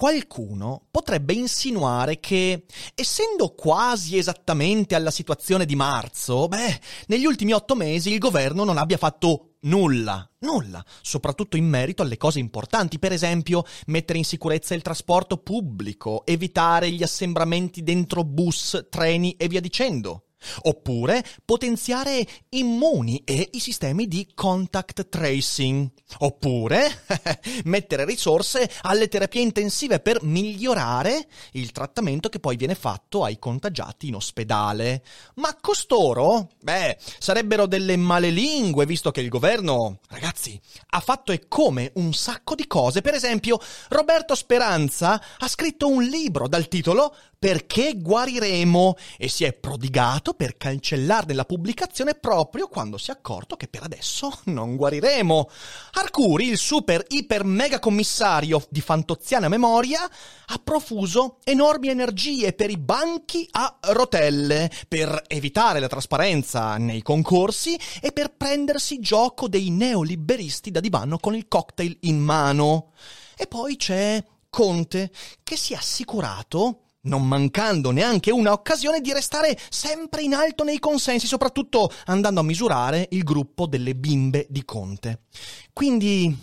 Qualcuno potrebbe insinuare che, essendo quasi esattamente alla situazione di marzo, beh, negli ultimi otto mesi il governo non abbia fatto nulla, nulla, soprattutto in merito alle cose importanti, per esempio mettere in sicurezza il trasporto pubblico, evitare gli assembramenti dentro bus, treni e via dicendo. Oppure potenziare immuni e i sistemi di contact tracing. Oppure mettere risorse alle terapie intensive per migliorare il trattamento che poi viene fatto ai contagiati in ospedale. Ma costoro, beh, sarebbero delle malelingue visto che il governo, ragazzi, ha fatto e come un sacco di cose. Per esempio, Roberto Speranza ha scritto un libro dal titolo Perché guariremo e si è prodigato per cancellarne la pubblicazione proprio quando si è accorto che per adesso non guariremo. Arcuri, il super iper mega commissario di fantoziana memoria, ha profuso enormi energie per i banchi a rotelle, per evitare la trasparenza nei concorsi e per prendersi gioco dei neoliberisti da divano con il cocktail in mano. E poi c'è Conte, che si è assicurato non mancando neanche una occasione di restare sempre in alto nei consensi, soprattutto andando a misurare il gruppo delle bimbe di Conte. Quindi,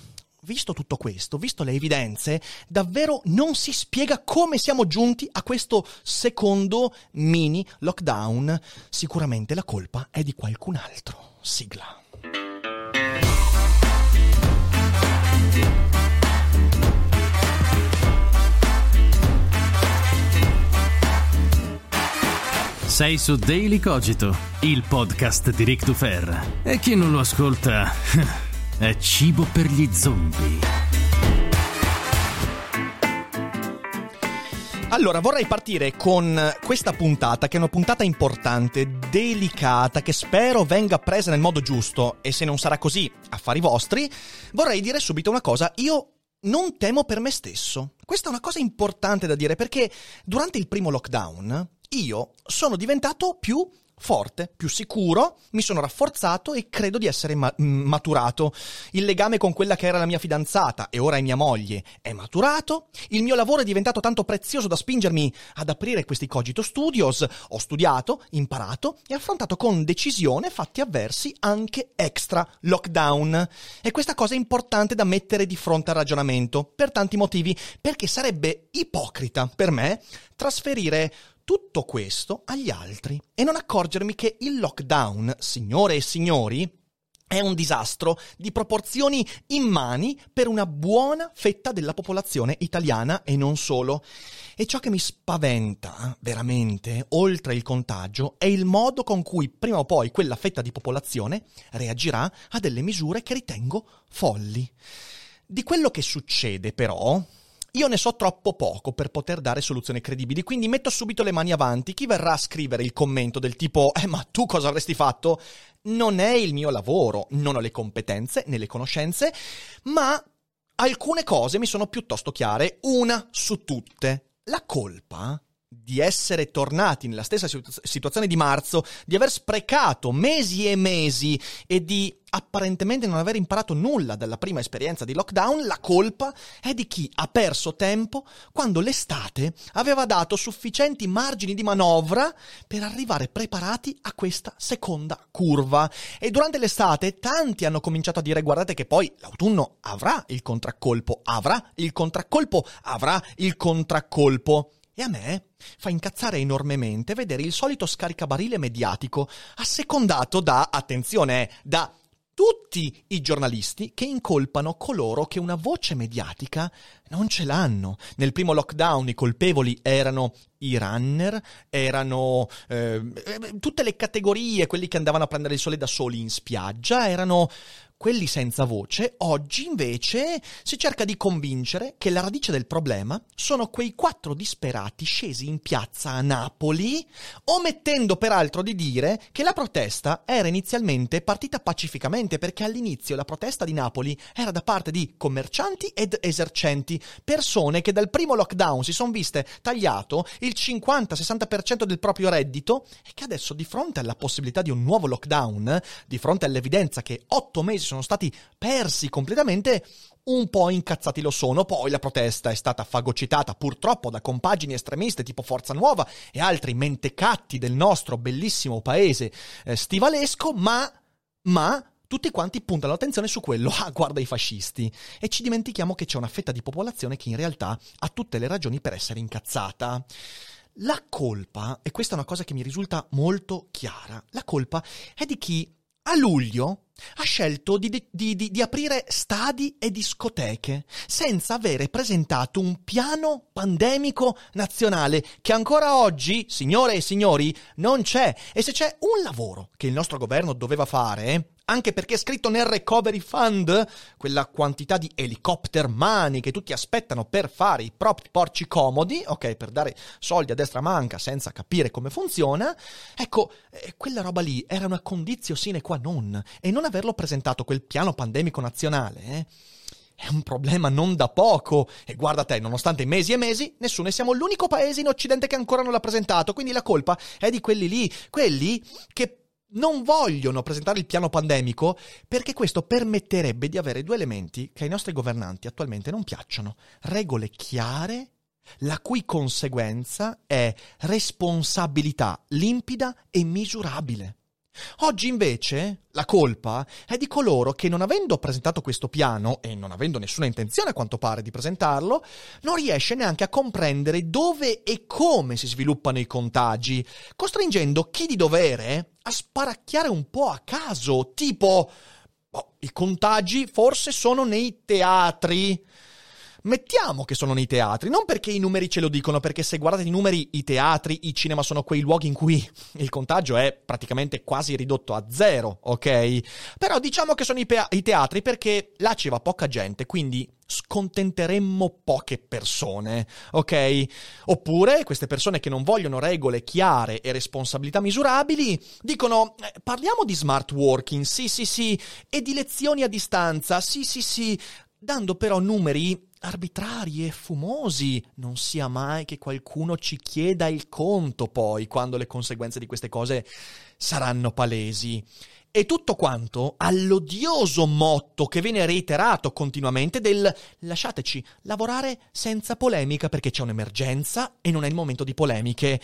visto tutto questo, visto le evidenze, davvero non si spiega come siamo giunti a questo secondo mini lockdown. Sicuramente la colpa è di qualcun altro. Sigla. Sei su Daily Cogito, il podcast di Rick Dufer. E chi non lo ascolta è cibo per gli zombie. Allora, vorrei partire con questa puntata, che è una puntata importante, delicata, che spero venga presa nel modo giusto, e se non sarà così, affari vostri, vorrei dire subito una cosa. Io non temo per me stesso. Questa è una cosa importante da dire perché durante il primo lockdown io sono diventato più forte, più sicuro, mi sono rafforzato e credo di essere ma- maturato. Il legame con quella che era la mia fidanzata e ora è mia moglie è maturato. Il mio lavoro è diventato tanto prezioso da spingermi ad aprire questi Cogito Studios. Ho studiato, imparato e affrontato con decisione fatti avversi anche extra lockdown. E questa cosa è importante da mettere di fronte al ragionamento per tanti motivi, perché sarebbe ipocrita per me trasferire tutto questo agli altri e non accorgermi che il lockdown, signore e signori, è un disastro di proporzioni immani per una buona fetta della popolazione italiana e non solo. E ciò che mi spaventa veramente, oltre il contagio, è il modo con cui prima o poi quella fetta di popolazione reagirà a delle misure che ritengo folli. Di quello che succede però, io ne so troppo poco per poter dare soluzioni credibili, quindi metto subito le mani avanti. Chi verrà a scrivere il commento del tipo Eh, ma tu cosa avresti fatto? Non è il mio lavoro, non ho le competenze né le conoscenze, ma alcune cose mi sono piuttosto chiare, una su tutte. La colpa di essere tornati nella stessa situazione di marzo, di aver sprecato mesi e mesi e di apparentemente non aver imparato nulla dalla prima esperienza di lockdown, la colpa è di chi ha perso tempo quando l'estate aveva dato sufficienti margini di manovra per arrivare preparati a questa seconda curva. E durante l'estate tanti hanno cominciato a dire guardate che poi l'autunno avrà il contraccolpo, avrà il contraccolpo, avrà il contraccolpo. E a me fa incazzare enormemente vedere il solito scaricabarile mediatico assecondato da, attenzione, da tutti i giornalisti che incolpano coloro che una voce mediatica non ce l'hanno. Nel primo lockdown i colpevoli erano i runner, erano eh, tutte le categorie, quelli che andavano a prendere il sole da soli in spiaggia, erano quelli senza voce, oggi invece si cerca di convincere che la radice del problema sono quei quattro disperati scesi in piazza a Napoli, omettendo peraltro di dire che la protesta era inizialmente partita pacificamente perché all'inizio la protesta di Napoli era da parte di commercianti ed esercenti, persone che dal primo lockdown si sono viste tagliato il 50-60% del proprio reddito e che adesso di fronte alla possibilità di un nuovo lockdown, di fronte all'evidenza che otto mesi sono stati persi completamente, un po' incazzati lo sono, poi la protesta è stata fagocitata purtroppo da compagini estremiste tipo Forza Nuova e altri mentecatti del nostro bellissimo paese eh, stivalesco, ma, ma tutti quanti puntano l'attenzione su quello, ah guarda i fascisti, e ci dimentichiamo che c'è una fetta di popolazione che in realtà ha tutte le ragioni per essere incazzata. La colpa, e questa è una cosa che mi risulta molto chiara, la colpa è di chi a luglio ha scelto di, di, di, di, aprire stadi e discoteche senza avere presentato un piano pandemico nazionale che ancora oggi, signore e signori, non c'è. E se c'è un lavoro che il nostro governo doveva fare, anche perché è scritto nel Recovery Fund, quella quantità di helicopter money che tutti aspettano per fare i propri porci comodi, ok, per dare soldi a destra manca senza capire come funziona, ecco, eh, quella roba lì era una condizione sine qua non, e non averlo presentato quel piano pandemico nazionale, eh, è un problema non da poco. E guarda te, nonostante mesi e mesi, nessuno e siamo l'unico paese in Occidente che ancora non l'ha presentato. Quindi la colpa è di quelli lì, quelli che non vogliono presentare il piano pandemico perché questo permetterebbe di avere due elementi che ai nostri governanti attualmente non piacciono. Regole chiare, la cui conseguenza è responsabilità limpida e misurabile. Oggi invece la colpa è di coloro che non avendo presentato questo piano e non avendo nessuna intenzione a quanto pare di presentarlo, non riesce neanche a comprendere dove e come si sviluppano i contagi, costringendo chi di dovere a sparacchiare un po' a caso, tipo oh, i contagi forse sono nei teatri. Mettiamo che sono nei teatri, non perché i numeri ce lo dicono, perché se guardate i numeri, i teatri, i cinema sono quei luoghi in cui il contagio è praticamente quasi ridotto a zero, ok? Però diciamo che sono i, pe- i teatri perché là ci va poca gente, quindi scontenteremmo poche persone, ok? Oppure queste persone che non vogliono regole chiare e responsabilità misurabili dicono eh, parliamo di smart working, sì sì sì, e di lezioni a distanza, sì sì sì, dando però numeri arbitrari e fumosi. Non sia mai che qualcuno ci chieda il conto poi, quando le conseguenze di queste cose saranno palesi. E tutto quanto all'odioso motto che viene reiterato continuamente del lasciateci lavorare senza polemica perché c'è un'emergenza e non è il momento di polemiche.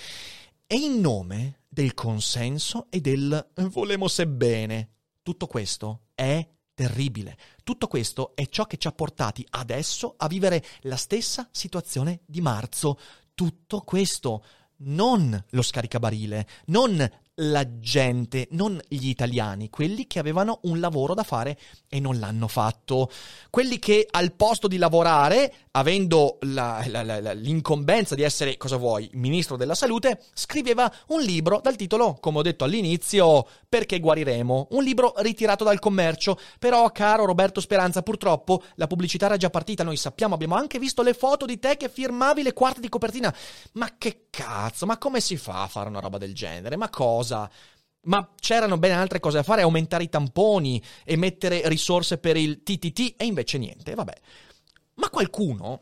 E in nome del consenso e del volemo sebbene. Tutto questo è terribile. Tutto questo è ciò che ci ha portati adesso a vivere la stessa situazione di marzo. Tutto questo, non lo scaricabarile, non la gente, non gli italiani, quelli che avevano un lavoro da fare e non l'hanno fatto, quelli che al posto di lavorare, avendo la, la, la, l'incombenza di essere, cosa vuoi, ministro della salute, scriveva un libro dal titolo, come ho detto all'inizio, Perché guariremo, un libro ritirato dal commercio, però caro Roberto Speranza, purtroppo la pubblicità era già partita, noi sappiamo, abbiamo anche visto le foto di te che firmavi le quarte di copertina, ma che cazzo, ma come si fa a fare una roba del genere, ma cosa? Ma c'erano ben altre cose da fare, aumentare i tamponi e mettere risorse per il TTT e invece niente, vabbè. Ma qualcuno,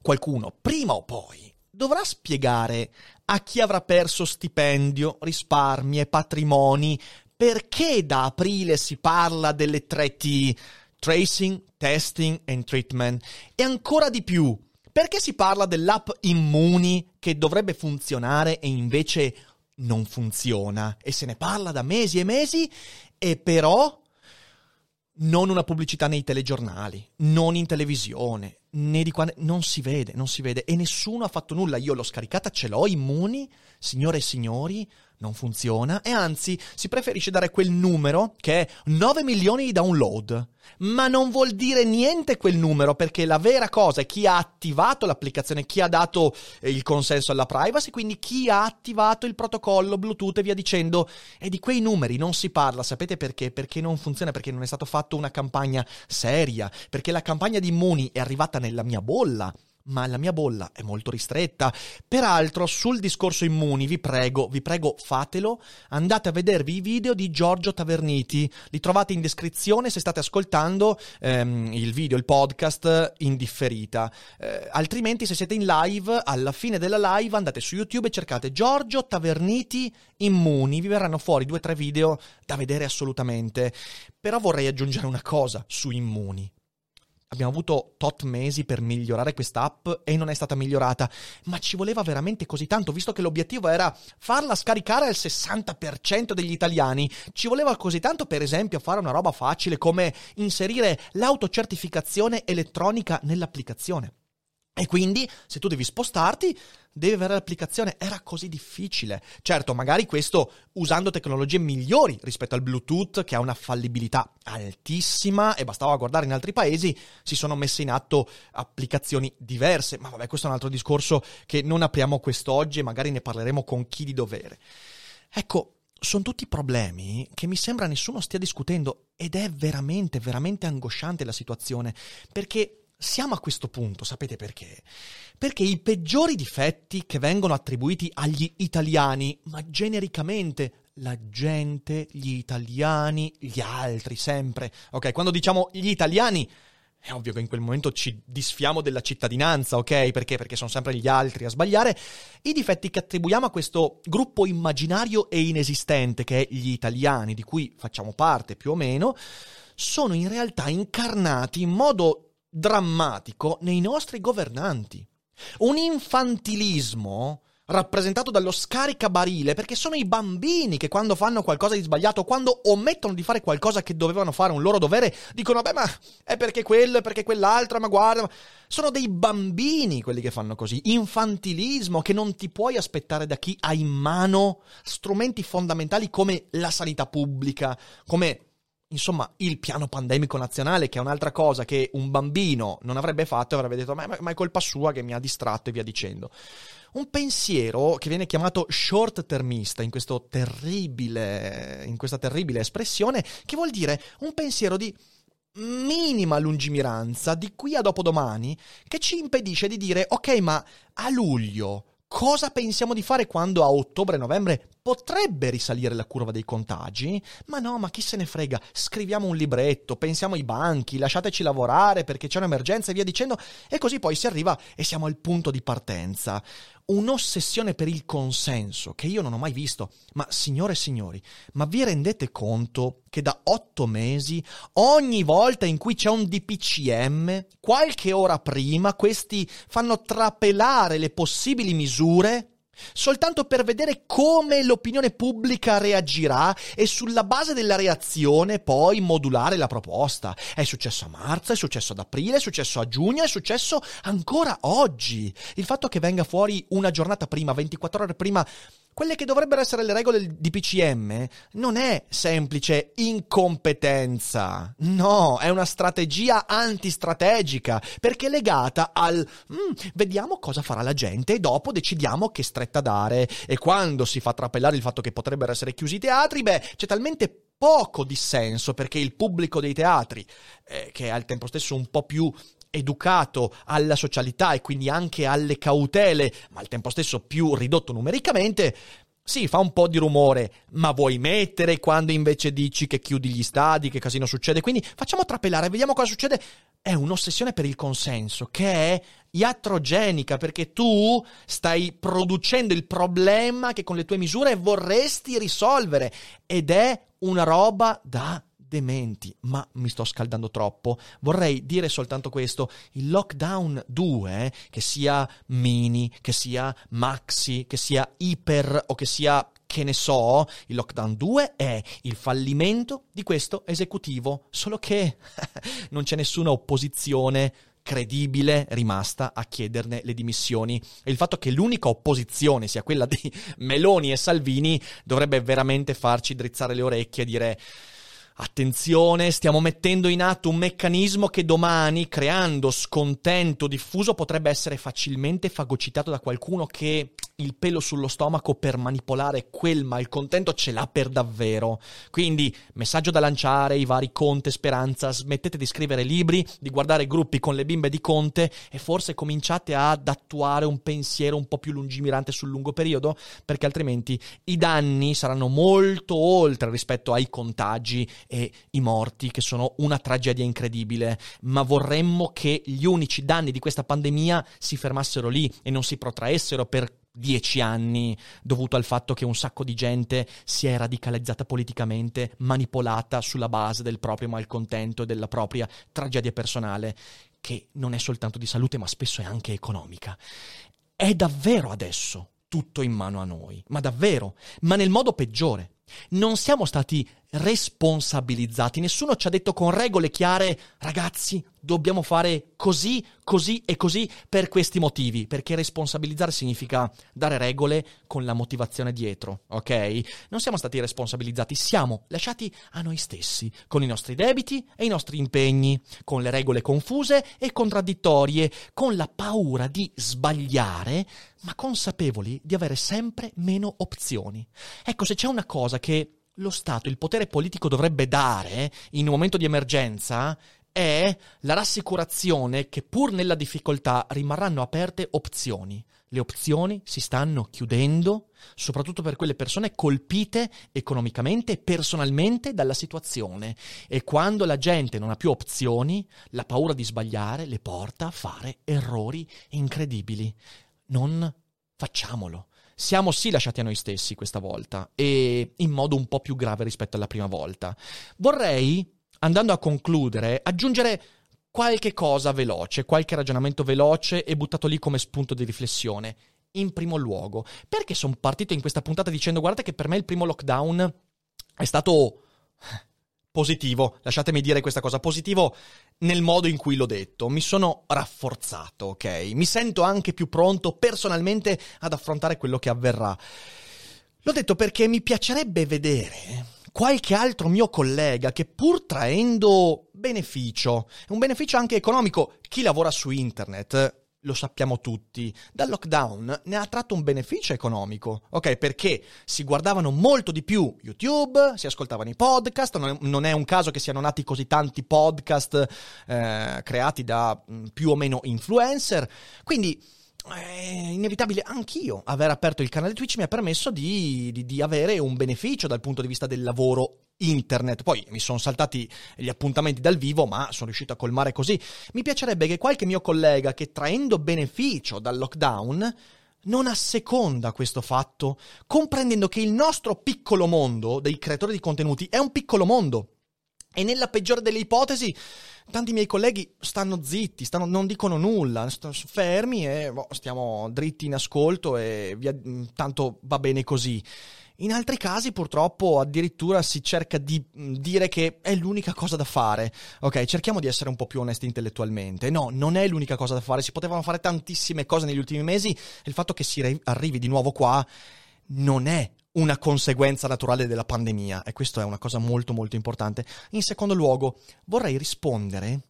qualcuno, prima o poi, dovrà spiegare a chi avrà perso stipendio, risparmi e patrimoni perché da aprile si parla delle tre T, tracing, testing and treatment, e ancora di più, perché si parla dell'app Immuni che dovrebbe funzionare e invece non funziona? E se ne parla da mesi e mesi e però non una pubblicità nei telegiornali, non in televisione, né di quando non si vede, non si vede e nessuno ha fatto nulla. Io l'ho scaricata, ce l'ho immuni, signore e signori, non funziona e anzi si preferisce dare quel numero che è 9 milioni di download. Ma non vuol dire niente quel numero perché la vera cosa è chi ha attivato l'applicazione, chi ha dato eh, il consenso alla privacy, quindi chi ha attivato il protocollo Bluetooth e via dicendo. E di quei numeri non si parla, sapete perché? Perché non funziona, perché non è stata fatta una campagna seria, perché la campagna di Immuni è arrivata nella mia bolla ma la mia bolla è molto ristretta. Peraltro, sul discorso immuni, vi prego, vi prego, fatelo. Andate a vedervi i video di Giorgio Taverniti. Li trovate in descrizione se state ascoltando ehm, il video, il podcast in differita. Eh, altrimenti, se siete in live, alla fine della live andate su YouTube e cercate Giorgio Taverniti immuni. Vi verranno fuori due o tre video da vedere assolutamente. Però vorrei aggiungere una cosa su immuni abbiamo avuto tot mesi per migliorare quest'app e non è stata migliorata, ma ci voleva veramente così tanto, visto che l'obiettivo era farla scaricare al 60% degli italiani, ci voleva così tanto per esempio fare una roba facile come inserire l'autocertificazione elettronica nell'applicazione. E quindi, se tu devi spostarti, devi avere l'applicazione. Era così difficile. Certo, magari questo usando tecnologie migliori rispetto al Bluetooth, che ha una fallibilità altissima, e bastava guardare in altri paesi, si sono messe in atto applicazioni diverse. Ma vabbè, questo è un altro discorso che non apriamo quest'oggi e magari ne parleremo con chi di dovere. Ecco, sono tutti problemi che mi sembra nessuno stia discutendo ed è veramente, veramente angosciante la situazione, perché siamo a questo punto, sapete perché? Perché i peggiori difetti che vengono attribuiti agli italiani, ma genericamente la gente, gli italiani, gli altri sempre. Ok, quando diciamo gli italiani è ovvio che in quel momento ci disfiamo della cittadinanza, ok? Perché? Perché sono sempre gli altri a sbagliare. I difetti che attribuiamo a questo gruppo immaginario e inesistente che è gli italiani, di cui facciamo parte più o meno, sono in realtà incarnati in modo drammatico nei nostri governanti. Un infantilismo rappresentato dallo scaricabarile, perché sono i bambini che quando fanno qualcosa di sbagliato, quando omettono di fare qualcosa che dovevano fare un loro dovere, dicono, beh, ma è perché quello, è perché quell'altro, ma guarda, sono dei bambini quelli che fanno così. Infantilismo che non ti puoi aspettare da chi ha in mano strumenti fondamentali come la sanità pubblica, come insomma, il piano pandemico nazionale, che è un'altra cosa che un bambino non avrebbe fatto e avrebbe detto, ma, ma è colpa sua che mi ha distratto e via dicendo. Un pensiero che viene chiamato short termista in, in questa terribile espressione, che vuol dire un pensiero di minima lungimiranza di qui a dopodomani che ci impedisce di dire ok ma a luglio cosa pensiamo di fare quando a ottobre-novembre potrebbe risalire la curva dei contagi? Ma no, ma chi se ne frega? Scriviamo un libretto, pensiamo ai banchi, lasciateci lavorare perché c'è un'emergenza e via dicendo, e così poi si arriva e siamo al punto di partenza un'ossessione per il consenso che io non ho mai visto. Ma signore e signori, ma vi rendete conto che da otto mesi, ogni volta in cui c'è un DPCM, qualche ora prima, questi fanno trapelare le possibili misure soltanto per vedere come l'opinione pubblica reagirà e sulla base della reazione poi modulare la proposta. È successo a marzo, è successo ad aprile, è successo a giugno, è successo ancora oggi. Il fatto che venga fuori una giornata prima, 24 ore prima, quelle che dovrebbero essere le regole di PCM non è semplice incompetenza, no, è una strategia antistrategica, perché è legata al mm, vediamo cosa farà la gente e dopo decidiamo che stretta dare. E quando si fa trapelare il fatto che potrebbero essere chiusi i teatri, beh, c'è talmente poco dissenso perché il pubblico dei teatri, eh, che è al tempo stesso un po' più educato alla socialità e quindi anche alle cautele, ma al tempo stesso più ridotto numericamente, sì, fa un po' di rumore, ma vuoi mettere quando invece dici che chiudi gli stadi, che casino succede? Quindi facciamo trapelare, vediamo cosa succede. È un'ossessione per il consenso che è iatrogenica perché tu stai producendo il problema che con le tue misure vorresti risolvere ed è una roba da dementi, ma mi sto scaldando troppo. Vorrei dire soltanto questo, il lockdown 2, che sia mini, che sia maxi, che sia iper o che sia che ne so, il lockdown 2 è il fallimento di questo esecutivo, solo che non c'è nessuna opposizione credibile rimasta a chiederne le dimissioni. E il fatto che l'unica opposizione sia quella di Meloni e Salvini dovrebbe veramente farci drizzare le orecchie e dire Attenzione, stiamo mettendo in atto un meccanismo che domani, creando scontento diffuso, potrebbe essere facilmente fagocitato da qualcuno che il pelo sullo stomaco per manipolare quel malcontento ce l'ha per davvero. Quindi, messaggio da lanciare ai vari Conte Speranza, smettete di scrivere libri, di guardare gruppi con le bimbe di Conte e forse cominciate ad attuare un pensiero un po' più lungimirante sul lungo periodo, perché altrimenti i danni saranno molto oltre rispetto ai contagi e i morti, che sono una tragedia incredibile, ma vorremmo che gli unici danni di questa pandemia si fermassero lì e non si protraessero per dieci anni dovuto al fatto che un sacco di gente si è radicalizzata politicamente, manipolata sulla base del proprio malcontento e della propria tragedia personale, che non è soltanto di salute ma spesso è anche economica. È davvero adesso tutto in mano a noi, ma davvero, ma nel modo peggiore. Non siamo stati responsabilizzati, nessuno ci ha detto con regole chiare, ragazzi, dobbiamo fare così, così e così per questi motivi, perché responsabilizzare significa dare regole con la motivazione dietro, ok? Non siamo stati responsabilizzati, siamo lasciati a noi stessi, con i nostri debiti e i nostri impegni, con le regole confuse e contraddittorie, con la paura di sbagliare, ma consapevoli di avere sempre meno opzioni. Ecco, se c'è una cosa che lo Stato, il potere politico dovrebbe dare in un momento di emergenza è la rassicurazione che pur nella difficoltà rimarranno aperte opzioni. Le opzioni si stanno chiudendo, soprattutto per quelle persone colpite economicamente e personalmente dalla situazione. E quando la gente non ha più opzioni, la paura di sbagliare le porta a fare errori incredibili. Non facciamolo siamo sì lasciati a noi stessi questa volta e in modo un po' più grave rispetto alla prima volta. Vorrei, andando a concludere, aggiungere qualche cosa veloce, qualche ragionamento veloce e buttato lì come spunto di riflessione. In primo luogo, perché sono partito in questa puntata dicendo guardate che per me il primo lockdown è stato positivo, lasciatemi dire questa cosa, positivo nel modo in cui l'ho detto, mi sono rafforzato, ok? Mi sento anche più pronto personalmente ad affrontare quello che avverrà. L'ho detto perché mi piacerebbe vedere qualche altro mio collega che pur traendo beneficio, un beneficio anche economico, chi lavora su internet lo sappiamo tutti, dal lockdown ne ha tratto un beneficio economico, ok? Perché si guardavano molto di più YouTube, si ascoltavano i podcast, non è, un caso che siano nati così tanti podcast eh, creati da mm, più o meno influencer, quindi è inevitabile anch'io aver aperto il canale Twitch mi ha permesso di, di, di, avere un beneficio dal punto di vista del lavoro internet. Poi mi sono saltati gli appuntamenti dal vivo, ma sono riuscito a colmare così. Mi piacerebbe che qualche mio collega che traendo beneficio dal lockdown non asseconda questo fatto, comprendendo che il nostro piccolo mondo dei creatori di contenuti è un piccolo mondo. E nella peggiore delle ipotesi tanti miei colleghi stanno zitti, stanno, non dicono nulla, stanno fermi e boh, stiamo dritti in ascolto e via, mm, tanto va bene così. In altri casi, purtroppo, addirittura si cerca di mm, dire che è l'unica cosa da fare. Ok, cerchiamo di essere un po' più onesti intellettualmente. No, non è l'unica cosa da fare. Si potevano fare tantissime cose negli ultimi mesi. E il fatto che si arrivi di nuovo qua non è una conseguenza naturale della pandemia e questo è una cosa molto molto importante. In secondo luogo, vorrei rispondere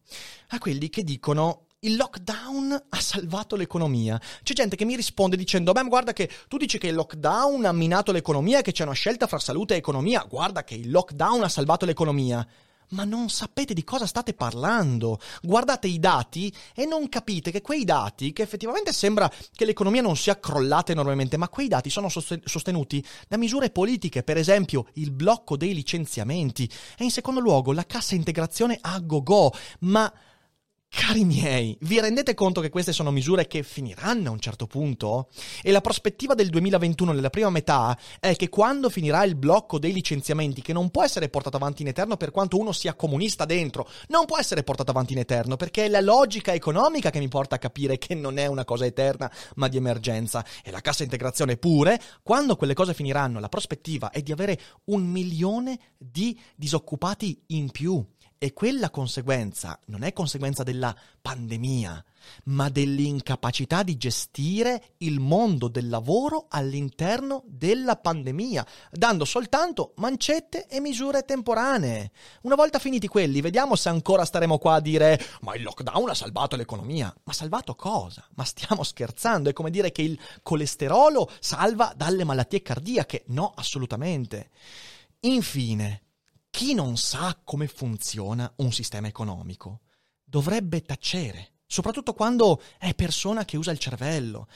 a quelli che dicono il lockdown ha salvato l'economia. C'è gente che mi risponde dicendo: Beh, guarda che tu dici che il lockdown ha minato l'economia, che c'è una scelta fra salute e economia. Guarda che il lockdown ha salvato l'economia ma non sapete di cosa state parlando. Guardate i dati e non capite che quei dati, che effettivamente sembra che l'economia non sia crollata enormemente, ma quei dati sono sostenuti da misure politiche, per esempio il blocco dei licenziamenti e in secondo luogo la cassa integrazione a go-go, ma Cari miei, vi rendete conto che queste sono misure che finiranno a un certo punto? E la prospettiva del 2021 nella prima metà è che quando finirà il blocco dei licenziamenti, che non può essere portato avanti in eterno per quanto uno sia comunista dentro, non può essere portato avanti in eterno perché è la logica economica che mi porta a capire che non è una cosa eterna ma di emergenza. E la cassa integrazione pure, quando quelle cose finiranno, la prospettiva è di avere un milione di disoccupati in più e quella conseguenza non è conseguenza della pandemia, ma dell'incapacità di gestire il mondo del lavoro all'interno della pandemia, dando soltanto mancette e misure temporanee. Una volta finiti quelli, vediamo se ancora staremo qua a dire ma il lockdown ha salvato l'economia. Ma salvato cosa? Ma stiamo scherzando? È come dire che il colesterolo salva dalle malattie cardiache? No, assolutamente. Infine, chi non sa come funziona un sistema economico dovrebbe tacere, soprattutto quando è persona che usa il cervello.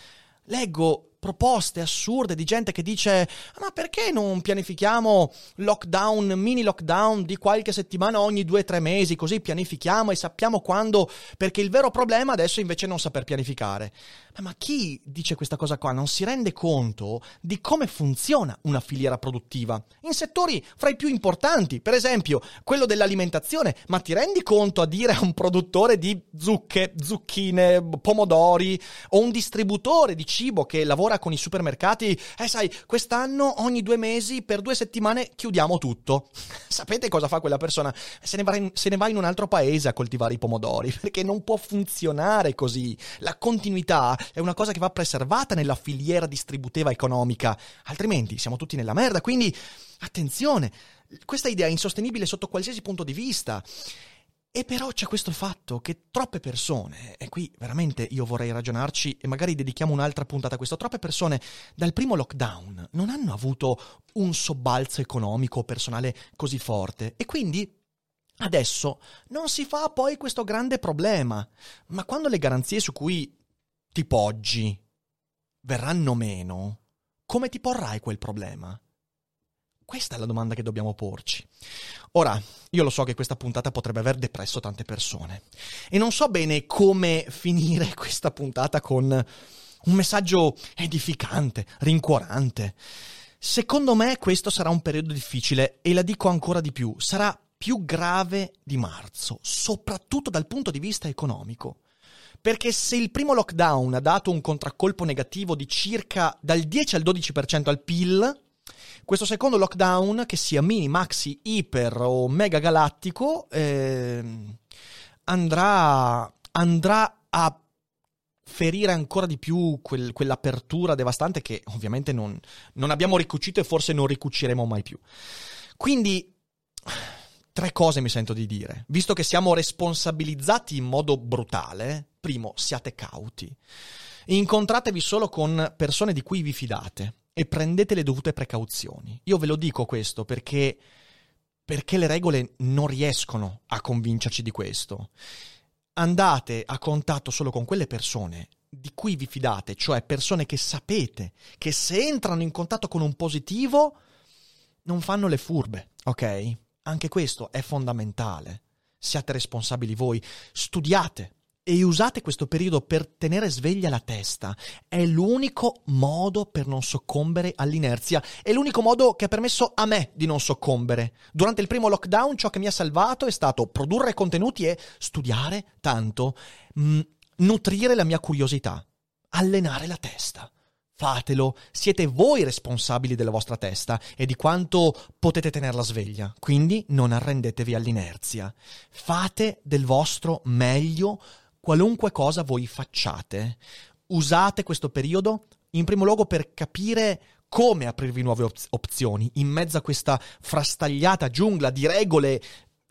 Leggo proposte assurde di gente che dice ma perché non pianifichiamo lockdown, mini lockdown di qualche settimana ogni due o tre mesi, così pianifichiamo e sappiamo quando, perché il vero problema adesso invece è non saper pianificare. Ma chi dice questa cosa qua non si rende conto di come funziona una filiera produttiva in settori fra i più importanti, per esempio quello dell'alimentazione, ma ti rendi conto a dire a un produttore di zucche, zucchine, pomodori o un distributore di cibo che lavora ora con i supermercati, eh sai, quest'anno ogni due mesi per due settimane chiudiamo tutto. Sapete cosa fa quella persona? Se ne, va in, se ne va in un altro paese a coltivare i pomodori, perché non può funzionare così. La continuità è una cosa che va preservata nella filiera distributiva economica, altrimenti siamo tutti nella merda, quindi attenzione, questa idea è insostenibile sotto qualsiasi punto di vista. E però c'è questo fatto che troppe persone, e qui veramente io vorrei ragionarci e magari dedichiamo un'altra puntata a questo, troppe persone dal primo lockdown non hanno avuto un sobbalzo economico o personale così forte e quindi adesso non si fa poi questo grande problema. Ma quando le garanzie su cui ti poggi verranno meno, come ti porrai quel problema? Questa è la domanda che dobbiamo porci. Ora, io lo so che questa puntata potrebbe aver depresso tante persone e non so bene come finire questa puntata con un messaggio edificante, rincuorante. Secondo me questo sarà un periodo difficile e la dico ancora di più, sarà più grave di marzo, soprattutto dal punto di vista economico. Perché se il primo lockdown ha dato un contraccolpo negativo di circa dal 10 al 12% al PIL, questo secondo lockdown, che sia mini, maxi, iper o mega galattico, eh, andrà, andrà a ferire ancora di più quel, quell'apertura devastante che ovviamente non, non abbiamo ricucito e forse non ricuciremo mai più. Quindi, tre cose mi sento di dire. Visto che siamo responsabilizzati in modo brutale, primo, siate cauti. Incontratevi solo con persone di cui vi fidate e prendete le dovute precauzioni. Io ve lo dico questo perché, perché le regole non riescono a convincerci di questo. Andate a contatto solo con quelle persone di cui vi fidate, cioè persone che sapete che se entrano in contatto con un positivo non fanno le furbe, ok? Anche questo è fondamentale. Siate responsabili voi, studiate, e usate questo periodo per tenere sveglia la testa. È l'unico modo per non soccombere all'inerzia. È l'unico modo che ha permesso a me di non soccombere. Durante il primo lockdown ciò che mi ha salvato è stato produrre contenuti e studiare tanto, mh, mm, nutrire la mia curiosità, allenare la testa. Fatelo, siete voi responsabili della vostra testa e di quanto potete tenerla sveglia, quindi non arrendetevi all'inerzia. Fate del vostro meglio qualunque cosa voi facciate, usate questo periodo in primo luogo per capire come aprirvi nuove op- opzioni in mezzo a questa frastagliata giungla di regole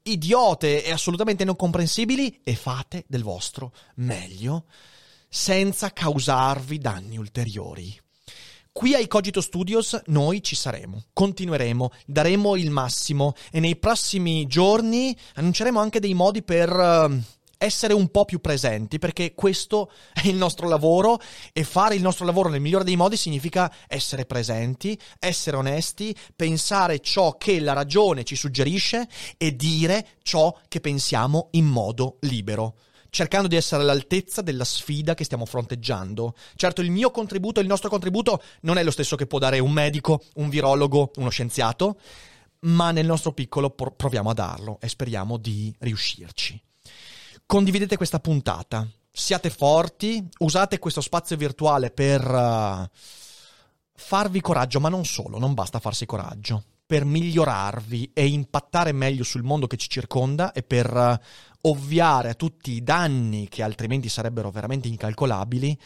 idiote e assolutamente non comprensibili e fate del vostro meglio senza causarvi danni ulteriori. Qui ai Cogito Studios noi ci saremo, continueremo, daremo il massimo e nei prossimi giorni annunceremo anche dei modi per uh, essere un po' più presenti, perché questo è il nostro lavoro e fare il nostro lavoro nel migliore dei modi significa essere presenti, essere onesti, pensare ciò che la ragione ci suggerisce e dire ciò che pensiamo in modo libero cercando di essere all'altezza della sfida che stiamo fronteggiando. Certo, il mio contributo, il nostro contributo non è lo stesso che può dare un medico, un virologo, uno scienziato, ma nel nostro piccolo proviamo a darlo e speriamo di riuscirci condividete questa puntata. Siate forti, usate questo spazio virtuale per uh, farvi coraggio, ma non solo, non basta farsi coraggio per migliorarvi e impattare meglio sul mondo che ci circonda e per eh, ovviare a tutti i danni che altrimenti sarebbero veramente incalcolabili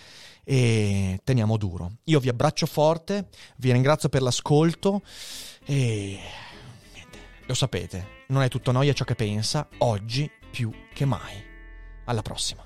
e teniamo duro. Io vi abbraccio forte, vi ringrazio per l'ascolto e lo sapete, non è tutto noia ciò che pensa, oggi più che mai. Alla prossima.